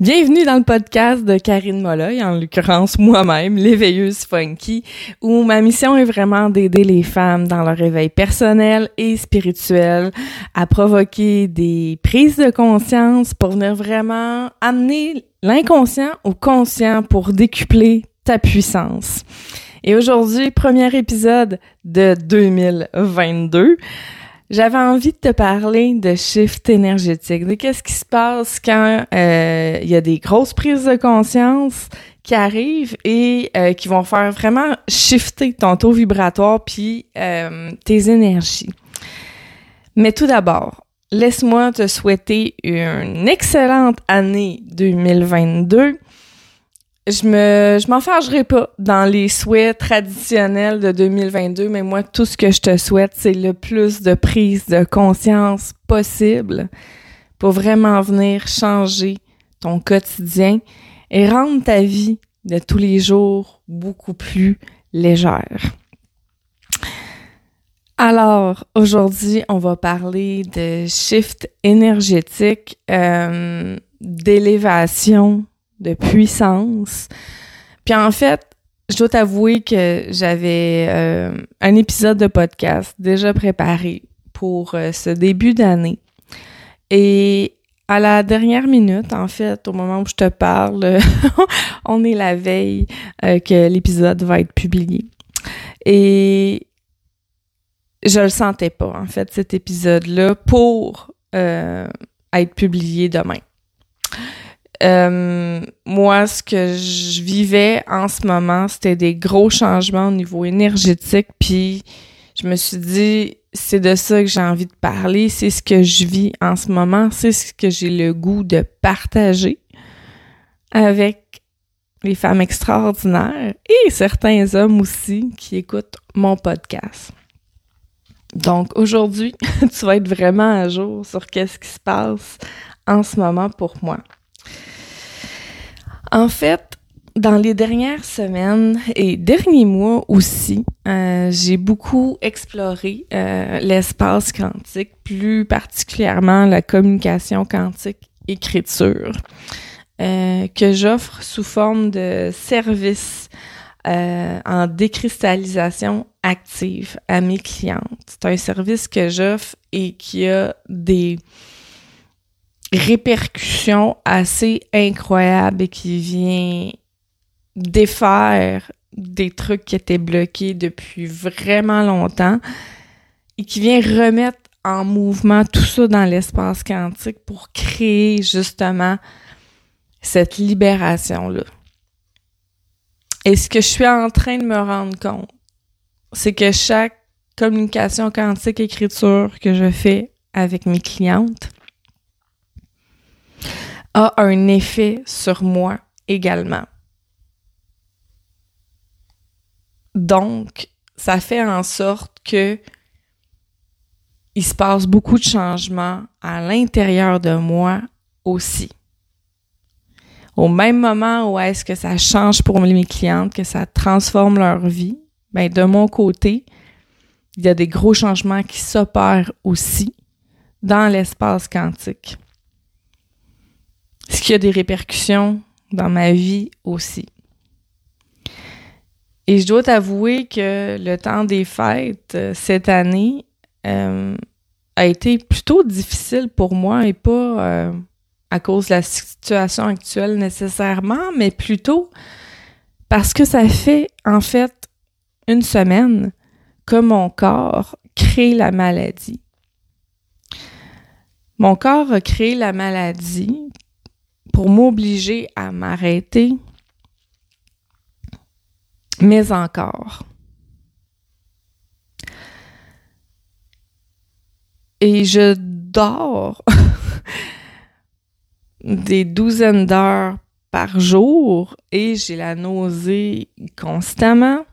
Bienvenue dans le podcast de Karine Molloy, en l'occurrence moi-même, l'éveilleuse funky, où ma mission est vraiment d'aider les femmes dans leur réveil personnel et spirituel à provoquer des prises de conscience pour venir vraiment amener l'inconscient au conscient pour décupler ta puissance. Et aujourd'hui, premier épisode de 2022 j'avais envie de te parler de shift énergétique, de qu'est-ce qui se passe quand euh, il y a des grosses prises de conscience qui arrivent et euh, qui vont faire vraiment shifter ton taux vibratoire puis euh, tes énergies. Mais tout d'abord, laisse-moi te souhaiter une excellente année 2022 je me je pas dans les souhaits traditionnels de 2022 mais moi tout ce que je te souhaite c'est le plus de prise de conscience possible pour vraiment venir changer ton quotidien et rendre ta vie de tous les jours beaucoup plus légère. Alors, aujourd'hui, on va parler de shift énergétique, euh, d'élévation de puissance. Puis en fait, je dois t'avouer que j'avais euh, un épisode de podcast déjà préparé pour euh, ce début d'année. Et à la dernière minute, en fait, au moment où je te parle, on est la veille euh, que l'épisode va être publié. Et je le sentais pas, en fait, cet épisode-là, pour être publié demain. Euh, moi, ce que je vivais en ce moment, c'était des gros changements au niveau énergétique. Puis je me suis dit, c'est de ça que j'ai envie de parler. C'est ce que je vis en ce moment. C'est ce que j'ai le goût de partager avec les femmes extraordinaires et certains hommes aussi qui écoutent mon podcast. Donc aujourd'hui, tu vas être vraiment à jour sur qu'est-ce qui se passe en ce moment pour moi. En fait, dans les dernières semaines et derniers mois aussi, euh, j'ai beaucoup exploré euh, l'espace quantique, plus particulièrement la communication quantique écriture, euh, que j'offre sous forme de service en décristallisation active à mes clientes. C'est un service que j'offre et qui a des répercussions assez incroyables et qui vient défaire des trucs qui étaient bloqués depuis vraiment longtemps et qui vient remettre en mouvement tout ça dans l'espace quantique pour créer justement cette libération-là. Et ce que je suis en train de me rendre compte, c'est que chaque communication quantique écriture que je fais avec mes clientes, a un effet sur moi également. Donc, ça fait en sorte que il se passe beaucoup de changements à l'intérieur de moi aussi. Au même moment où est-ce que ça change pour mes clientes, que ça transforme leur vie, ben de mon côté, il y a des gros changements qui s'opèrent aussi dans l'espace quantique qui a des répercussions dans ma vie aussi. Et je dois t'avouer que le temps des fêtes euh, cette année euh, a été plutôt difficile pour moi et pas euh, à cause de la situation actuelle nécessairement, mais plutôt parce que ça fait en fait une semaine que mon corps crée la maladie. Mon corps a créé la maladie pour m'obliger à m'arrêter, mais encore. Et je dors des douzaines d'heures par jour et j'ai la nausée constamment.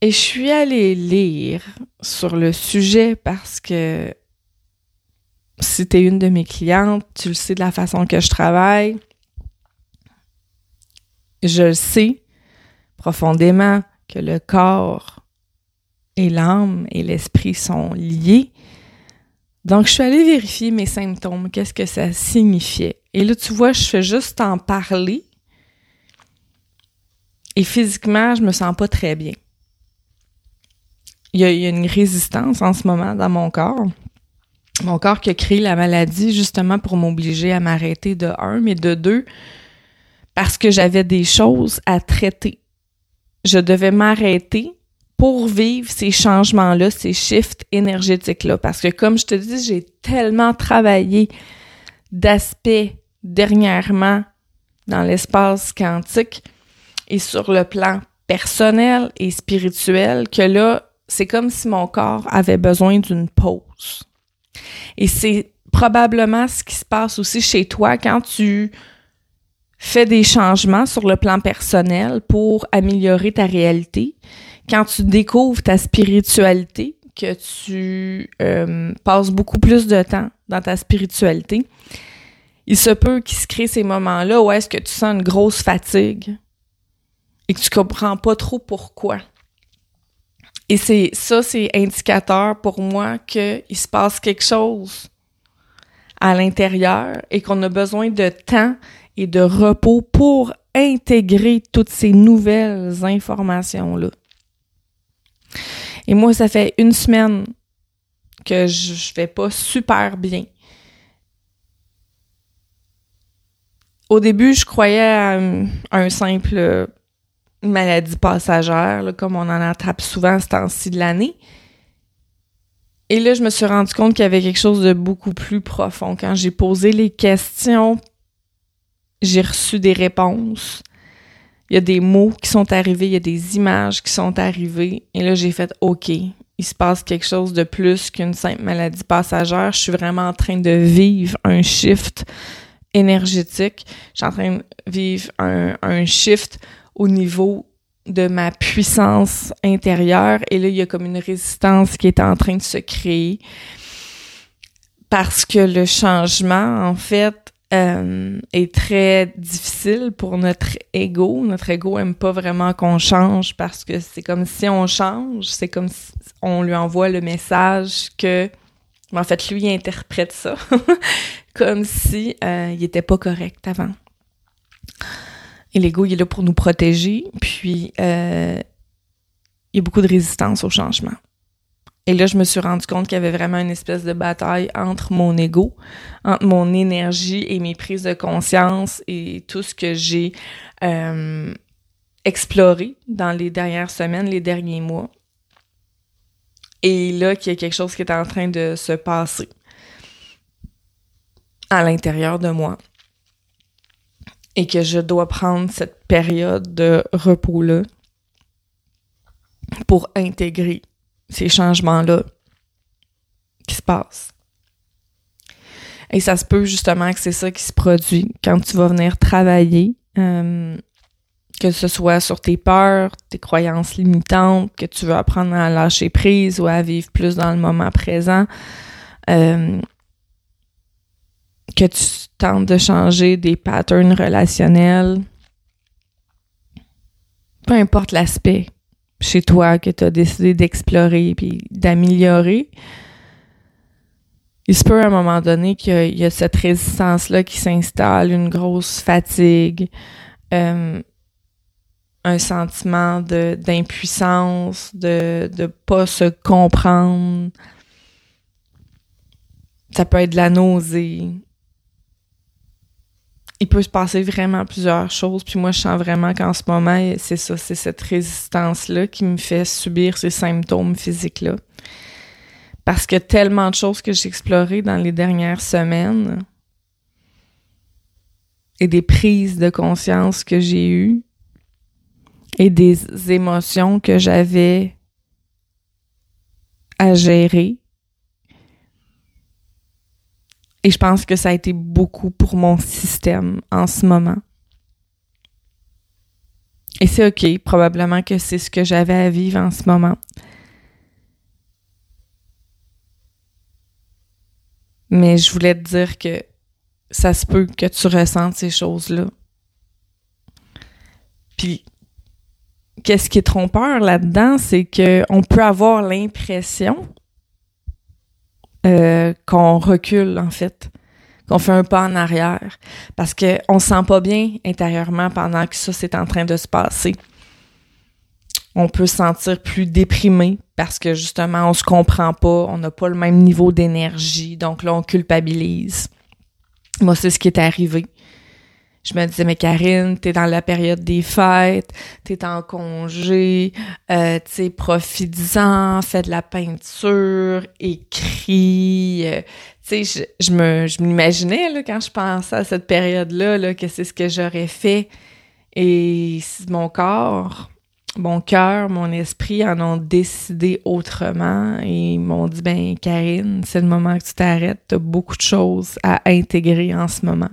Et je suis allée lire sur le sujet parce que si tu es une de mes clientes, tu le sais de la façon que je travaille. Je sais profondément que le corps et l'âme et l'esprit sont liés. Donc, je suis allée vérifier mes symptômes, qu'est-ce que ça signifiait. Et là, tu vois, je fais juste en parler. Et physiquement, je me sens pas très bien. Y, a, il y a une résistance en ce moment dans mon corps. Mon corps qui a créé la maladie justement pour m'obliger à m'arrêter de un, mais de deux, parce que j'avais des choses à traiter. Je devais m'arrêter pour vivre ces changements-là, ces shifts énergétiques-là. Parce que comme je te dis, j'ai tellement travaillé d'aspects dernièrement dans l'espace quantique et sur le plan personnel et spirituel que là, c'est comme si mon corps avait besoin d'une pause. Et c'est probablement ce qui se passe aussi chez toi quand tu fais des changements sur le plan personnel pour améliorer ta réalité quand tu découvres ta spiritualité, que tu euh, passes beaucoup plus de temps dans ta spiritualité, il se peut qu'il se crée ces moments-là où est-ce que tu sens une grosse fatigue et que tu comprends pas trop pourquoi. Et c'est ça, c'est indicateur pour moi qu'il se passe quelque chose à l'intérieur et qu'on a besoin de temps et de repos pour intégrer toutes ces nouvelles informations-là. Et moi, ça fait une semaine que je vais pas super bien. Au début, je croyais à un, simple maladie passagère, comme on en attrape souvent ce temps-ci de l'année. Et là, je me suis rendu compte qu'il y avait quelque chose de beaucoup plus profond. Quand j'ai posé les questions, j'ai reçu des réponses il y a des mots qui sont arrivés, il y a des images qui sont arrivées. Et là, j'ai fait OK, il se passe quelque chose de plus qu'une simple maladie passagère. Je suis vraiment en train de vivre un shift énergétique. Je suis en train de vivre un, un shift au niveau de ma puissance intérieure. Et là, il y a comme une résistance qui est en train de se créer. Parce que le changement, en fait, euh, est très difficile pour notre ego. Notre ego aime pas vraiment qu'on change parce que c'est comme si on change, c'est comme si on lui envoie le message que, en fait, lui il interprète ça comme si euh, il était pas correct avant. Et l'ego il est là pour nous protéger, puis euh, il y a beaucoup de résistance au changement. Et là, je me suis rendu compte qu'il y avait vraiment une espèce de bataille entre mon ego, entre mon énergie et mes prises de conscience et tout ce que j'ai euh, exploré dans les dernières semaines, les derniers mois. Et là, qu'il y a quelque chose qui est en train de se passer à l'intérieur de moi. Et que je dois prendre cette période de repos-là pour intégrer ces changements-là qui se passent. Et ça se peut justement que c'est ça qui se produit quand tu vas venir travailler, euh, que ce soit sur tes peurs, tes croyances limitantes, que tu veux apprendre à lâcher prise ou à vivre plus dans le moment présent, euh, que tu tentes de changer des patterns relationnels, peu importe l'aspect chez toi que tu as décidé d'explorer puis d'améliorer, il se peut à un moment donné qu'il y, a cette résistance-là qui s'installe, une grosse fatigue, euh, un sentiment d'impuissance, de ne pas se comprendre. Ça peut être de la nausée, il peut se passer vraiment plusieurs choses. Puis moi, je sens vraiment qu'en ce moment, c'est ça, c'est cette résistance-là qui me fait subir ces symptômes physiques-là. Parce que tellement de choses que j'ai explorées dans les dernières semaines et des prises de conscience que j'ai eues et des émotions que j'avais à gérer et je pense que ça a été beaucoup pour mon système en ce moment. Et c'est OK, probablement que c'est ce que j'avais à vivre en ce moment. Mais je voulais te dire que ça se peut que tu ressentes ces choses-là. Puis, qu'est-ce qui est trompeur là-dedans, c'est qu'on peut avoir l'impression euh, qu'on recule, en fait, qu'on fait un pas en arrière, parce qu'on se sent pas bien intérieurement pendant que ça, c'est en train de se passer. On peut se sentir plus déprimé parce que justement, on se comprend pas, on n'a pas le même niveau d'énergie, donc là, on culpabilise. Moi, c'est ce qui est arrivé. Je me disais, mais Karine, t'es dans la période des fêtes, t'es en congé, euh, tu fais de la peinture, écris. Euh, tu je, je, me, je m'imaginais, là, quand je pensais à cette période-là, là, que c'est ce que j'aurais fait. Et mon corps, mon cœur, mon esprit en ont décidé autrement et ils m'ont dit, ben, Karine, c'est le moment que tu t'arrêtes, t'as beaucoup de choses à intégrer en ce moment.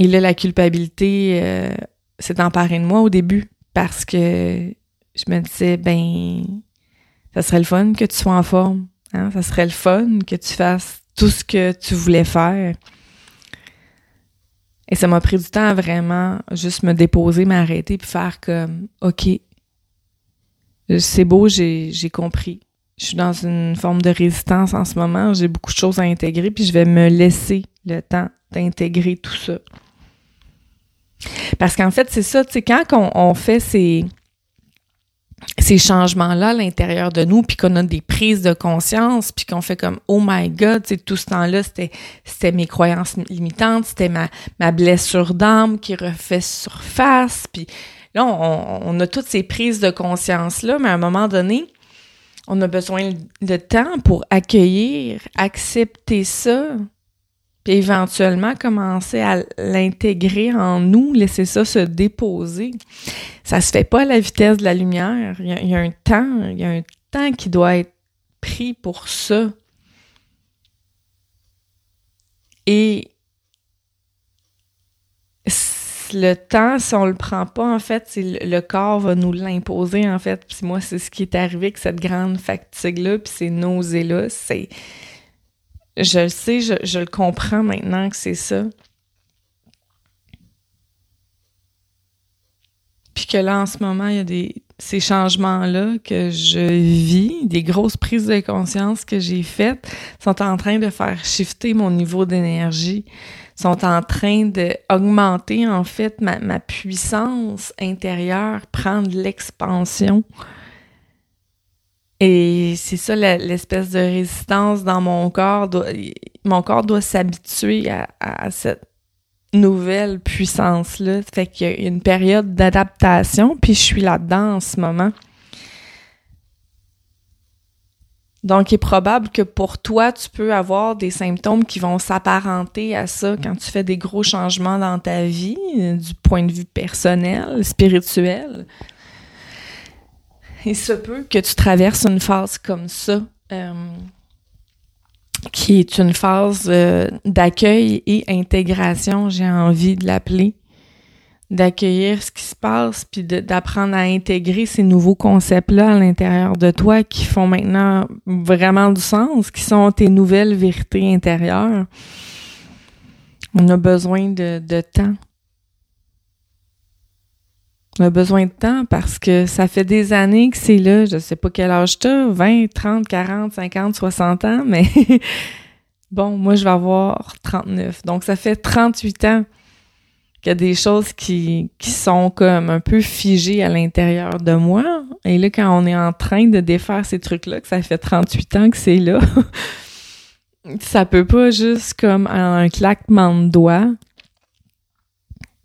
Et là, la culpabilité euh, s'est emparée de moi au début parce que je me disais, ben, ça serait le fun que tu sois en forme. Hein? Ça serait le fun que tu fasses tout ce que tu voulais faire. Et ça m'a pris du temps à vraiment juste me déposer, m'arrêter, puis faire comme, OK, c'est beau, j'ai compris. Je suis dans une forme de résistance en ce moment. J'ai beaucoup de choses à intégrer, puis je vais me laisser le temps d'intégrer tout ça. Parce qu'en fait, c'est ça, tu sais, quand on, fait ces, ces changements-là à l'intérieur de nous, puis qu'on a des prises de conscience, puis qu'on fait comme oh my god, tout ce temps-là, c'était c'était mes croyances limitantes, c'était ma, ma blessure d'âme qui refait surface, puis là on, on, a toutes ces prises de conscience-là, mais à un moment donné, on a besoin de temps pour accueillir, accepter ça, puis éventuellement commencer à l'intégrer en nous, laisser ça se déposer. Ça se fait pas à la vitesse de la lumière. Il y, a, un temps, il y a un temps qui doit être pris pour ça. Et le temps, si on le prend pas, en fait, le corps va nous l'imposer, en fait. Puis moi, c'est ce qui est arrivé avec cette grande fatigue-là, puis ces nausées-là. C'est je le sais, je, le comprends maintenant que c'est ça. Puis que là, en ce moment, il y a des, ces changements-là que je vis, des grosses prises de conscience que j'ai faites, sont en train de faire shifter mon niveau d'énergie, sont en train d'augmenter, en fait, ma, ma puissance intérieure, prendre l'expansion. Et c'est ça l'espèce de résistance dans mon corps. mon corps doit s'habituer à, cette nouvelle puissance-là. Fait qu'il y a une période d'adaptation, puis je suis là-dedans en ce moment. Donc, il est probable que pour toi, tu peux avoir des symptômes qui vont s'apparenter à ça quand tu fais des gros changements dans ta vie, du point de vue personnel, spirituel il se peut que tu traverses une phase comme ça, euh, qui est une phase euh, d'accueil et intégration, j'ai envie de l'appeler, d'accueillir ce qui se passe, puis d'apprendre à intégrer ces nouveaux concepts-là à l'intérieur de toi qui font maintenant vraiment du sens, qui sont tes nouvelles vérités intérieures. On a besoin de, de temps on a besoin de temps parce que ça fait des années que c'est là. Je sais pas quel âge t'as, 20, 30, 40, 50, 60 ans, mais bon, moi, je vais avoir 39. Donc, ça fait 38 ans qu'il y a des choses qui, qui sont comme un peu figées à l'intérieur de moi. Et là, quand on est en train de défaire ces trucs-là, que ça fait 38 ans que c'est là, ça peut pas juste comme un claquement de doigts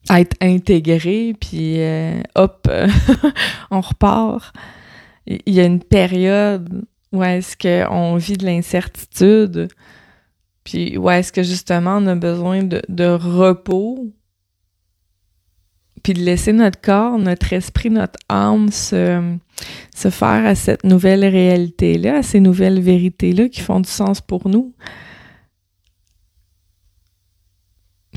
être intégré, puis euh, hop, on repart. Il y a une période où est-ce qu'on vit de l'incertitude, puis où est-ce que justement on a besoin de, de repos, puis de laisser notre corps, notre esprit, notre âme se, se faire à cette nouvelle réalité-là, à ces nouvelles vérités-là qui font du sens pour nous.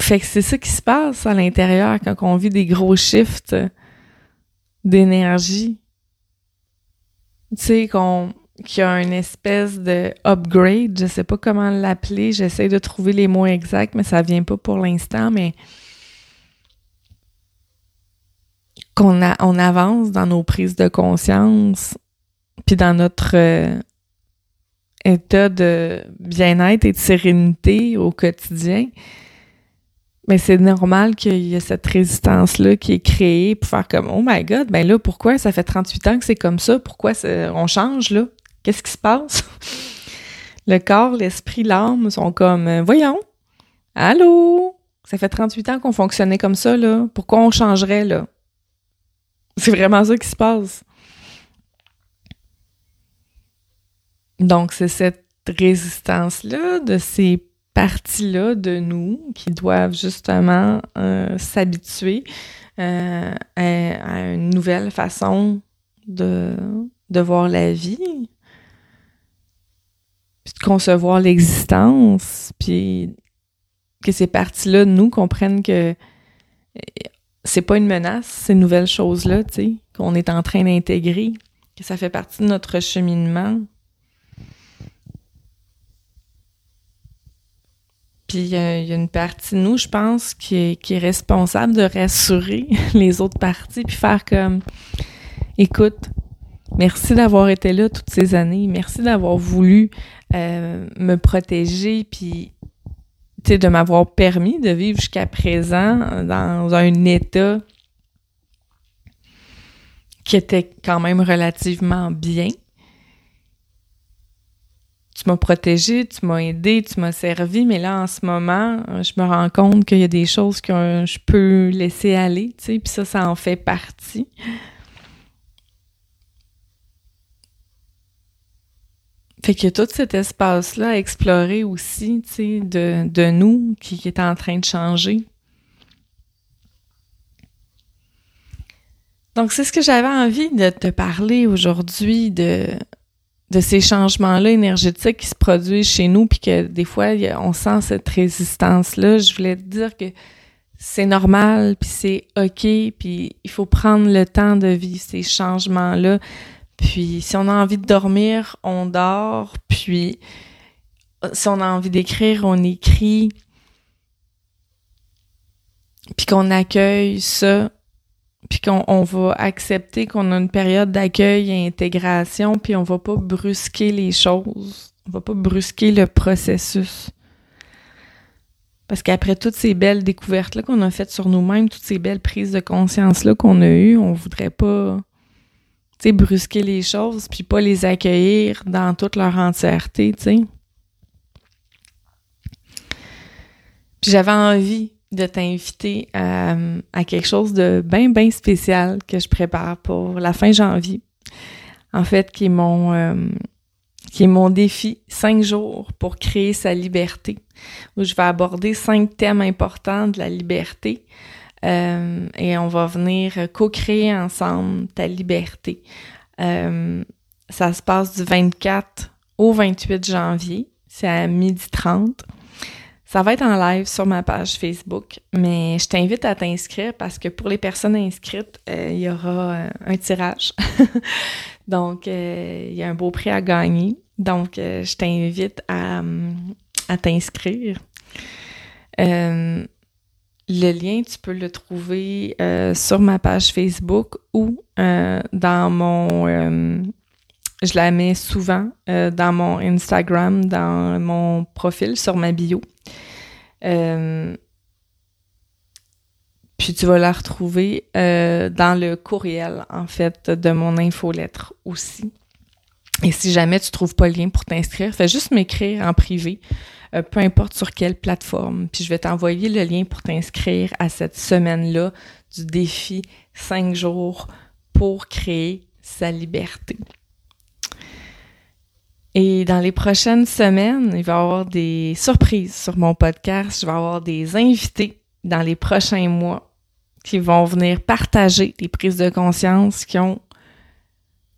Fait que c'est ça qui se passe à l'intérieur quand on vit des gros shifts d'énergie. Tu sais, qu'on qu'il y a une espèce de upgrade, je sais pas comment l'appeler, j'essaie de trouver les mots exacts, mais ça vient pas pour l'instant, mais qu'on on avance dans nos prises de conscience, puis dans notre euh, état de bien-être et de sérénité au quotidien, mais c'est normal qu'il y ait cette résistance-là qui est créée pour faire comme Oh my God, ben là, pourquoi ça fait 38 ans que c'est comme ça? Pourquoi on change là? Qu'est-ce qui se passe? Le corps, l'esprit, l'âme sont comme euh, Voyons, allô? Ça fait 38 ans qu'on fonctionnait comme ça, là. Pourquoi on changerait, là? C'est vraiment ça qui se passe. Donc, c'est cette résistance-là de ces parties-là de nous qui doivent justement euh, s'habituer euh, à, une nouvelle façon de, voir la vie, de concevoir l'existence, puis que ces parties-là de nous comprennent que c'est pas une menace, ces nouvelles choses-là, tu sais, qu'on est en train d'intégrer, que ça fait partie de notre cheminement, Puis il y, a une partie de nous, je pense, qui est, responsable de rassurer les autres parties, puis faire comme, écoute, merci d'avoir été là toutes ces années, merci d'avoir voulu euh, me protéger, puis de m'avoir permis de vivre jusqu'à présent dans un état qui était quand même relativement bien tu m'as protégé, tu m'as aidé, tu m'as servi, mais là, en ce moment, je me rends compte qu'il y a des choses que je peux laisser aller, tu sais, puis ça, ça en fait partie. Fait que tout cet espace-là à explorer aussi, tu sais, de, de nous qui, qui est en train de changer. Donc, c'est ce que j'avais envie de te parler aujourd'hui, de de ces changements-là énergétiques qui se produisent chez nous, puis que des fois, on sent cette résistance-là. Je voulais te dire que c'est normal, puis c'est OK, puis il faut prendre le temps de vivre ces changements-là. Puis si on a envie de dormir, on dort, puis si on a envie d'écrire, on écrit, puis qu'on accueille ça, puis qu'on va accepter qu'on a une période d'accueil et intégration, puis on va pas brusquer les choses, on va pas brusquer le processus. Parce qu'après toutes ces belles découvertes-là qu'on a faites sur nous-mêmes, toutes ces belles prises de conscience-là qu'on a eues, on voudrait pas, tu sais, brusquer les choses, puis pas les accueillir dans toute leur entièreté, tu sais. Puis j'avais envie de t'inviter euh, à, quelque chose de bien, bien spécial que je prépare pour la fin janvier. En fait, qui est mon, euh, qui est mon défi, cinq jours pour créer sa liberté, où je vais aborder cinq thèmes importants de la liberté. Euh, et on va venir co-créer ensemble ta liberté. ça se passe du 24 au 28 janvier. C'est à midi 30. Ça va être en live sur ma page Facebook, mais je t'invite à t'inscrire parce que pour les personnes inscrites, euh, il y aura euh, un tirage. Donc, euh, il y a un beau prix à gagner. Donc, je t'invite à, à t'inscrire. le lien, tu peux le trouver sur ma page Facebook ou dans mon je la mets souvent euh, dans mon Instagram, dans mon profil, sur ma bio. Euh, puis tu vas la retrouver euh, dans le courriel, en fait, de mon infolettre aussi. Et si jamais tu trouves pas le lien pour t'inscrire, fais juste m'écrire en privé, peu importe sur quelle plateforme. Puis je vais t'envoyer le lien pour t'inscrire à cette semaine-là du défi 5 jours pour créer sa liberté. Et dans les prochaines semaines, il va y avoir des surprises sur mon podcast. Je vais avoir des invités dans les prochains mois qui vont venir partager des prises de conscience qui ont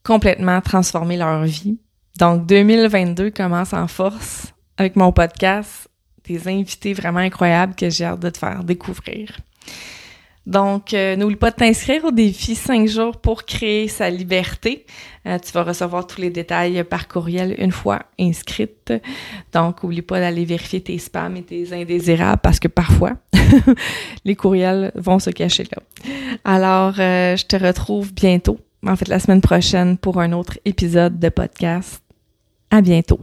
complètement transformé leur vie. Donc 2022 commence en force avec mon podcast, des invités vraiment incroyables que j'ai hâte de te faire découvrir. Donc, euh, n'oublie pas de t'inscrire au défi 5 jours pour créer sa liberté. Euh, tu vas recevoir tous les détails par courriel une fois inscrite. Donc, n'oublie pas d'aller vérifier tes spams et tes indésirables parce que parfois, les courriels vont se cacher là. Alors, euh, je te retrouve bientôt, en fait la semaine prochaine, pour un autre épisode de podcast. À bientôt.